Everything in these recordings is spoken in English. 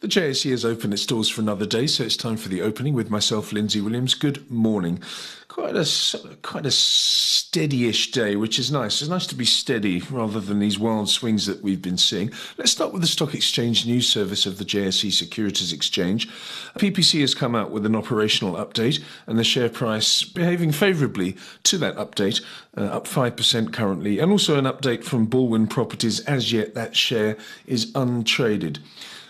The JSE has opened its doors for another day, so it's time for the opening with myself, Lindsay Williams. Good morning. Quite a quite a steady-ish day, which is nice. It's nice to be steady rather than these wild swings that we've been seeing. Let's start with the Stock Exchange News Service of the JSE Securities Exchange. PPC has come out with an operational update, and the share price behaving favourably to that update, uh, up five percent currently, and also an update from Balwin Properties. As yet, that share is untraded.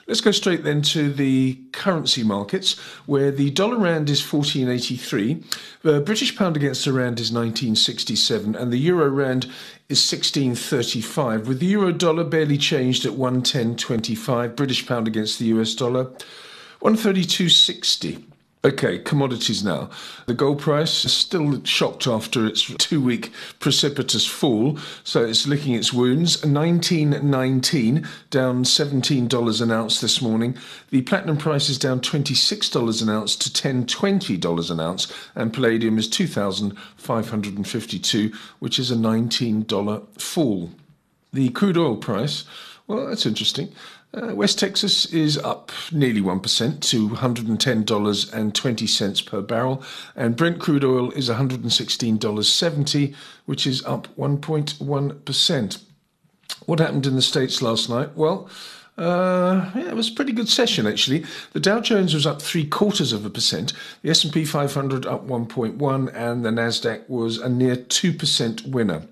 Let's go straight then to the currency markets, where the dollar rand is 1483, the British pound against the rand is 1967, and the euro rand is 1635, with the euro dollar barely changed at 110.25, British pound against the US dollar 132.60. Okay, commodities now. The gold price is still shocked after its two week precipitous fall, so it's licking its wounds. 1919 down $17 an ounce this morning. The platinum price is down $26 an ounce to $1020 an ounce, and palladium is 2552 which is a $19 fall. The crude oil price, well, that's interesting. Uh, West Texas is up nearly 1% to $110.20 per barrel, and Brent crude oil is $116.70, which is up 1.1%. What happened in the States last night? Well, uh, yeah, it was a pretty good session actually. The Dow Jones was up three quarters of a percent, the S&P 500 up 1.1, and the Nasdaq was a near two percent winner.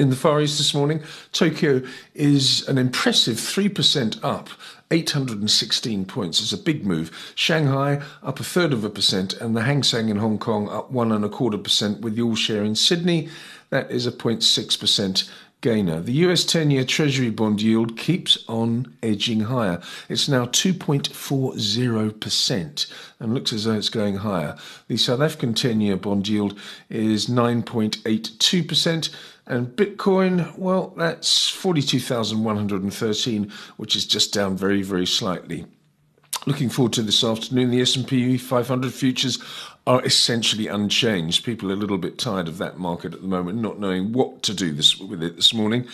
In the Far East this morning, Tokyo is an impressive 3% up, 816 points. It's a big move. Shanghai up a third of a percent, and the Hang Seng in Hong Kong up one and a quarter percent, with the all share in Sydney. That is a 0.6 percent gainer. The US 10 year Treasury bond yield keeps on edging higher. It's now 2.40% and looks as though it's going higher. The South African 10 year bond yield is 9.82%. And Bitcoin, well, that's 42,113, which is just down very, very slightly. Looking forward to this afternoon. The S&P 500 futures are essentially unchanged. People are a little bit tired of that market at the moment, not knowing what to do this, with it this morning.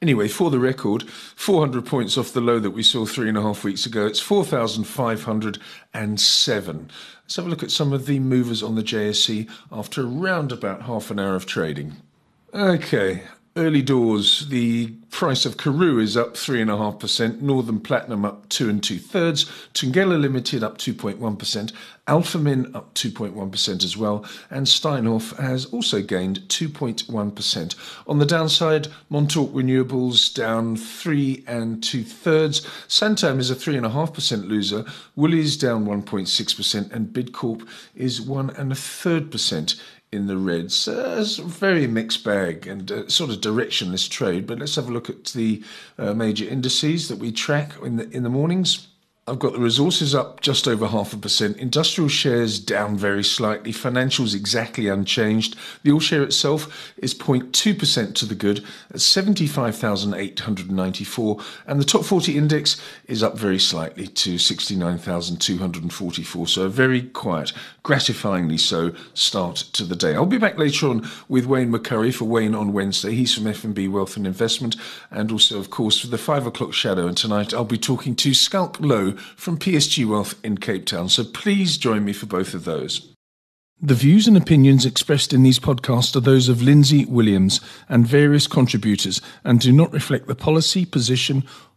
Anyway, for the record, 400 points off the low that we saw three and a half weeks ago. It's 4,507. Let's have a look at some of the movers on the JSE after around about half an hour of trading. Okay, early doors. The price of Karoo is up 3.5%, Northam Platinum up 2 and 2 thirds, Thungela Limited up 2.1%, Alphamin up 2.1% as well, and Steinhoff has also gained 2.1%. On the downside, Montauk Renewables down 3 and 2 thirds, Santam is a 3.5% loser, Woolies down 1.6%, and Bidcorp is 1 and a third percent in the reds. Uh, it's a very mixed bag and uh, sort of directionless trade. But let's have a look at the uh, major indices that we track in the in the mornings. I've got the resources up just over half a percent. Industrial shares down very slightly. Financials exactly unchanged. The all share itself is 0.2% to the good at 75,894. And the top 40 index is up very slightly to 69,244. So a very quiet, gratifyingly so, start to the day. I'll be back later on with Wayne McCurrie for Wayne on Wednesday. He's from FNB Wealth and Investment. And also, of course, for the five o'clock shadow. And tonight I'll be talking to Schalk Louw from PSG Wealth in Cape Town. So please join me for both of those. The views and opinions expressed in these podcasts are those of Lindsay Williams and various contributors and do not reflect the policy, position,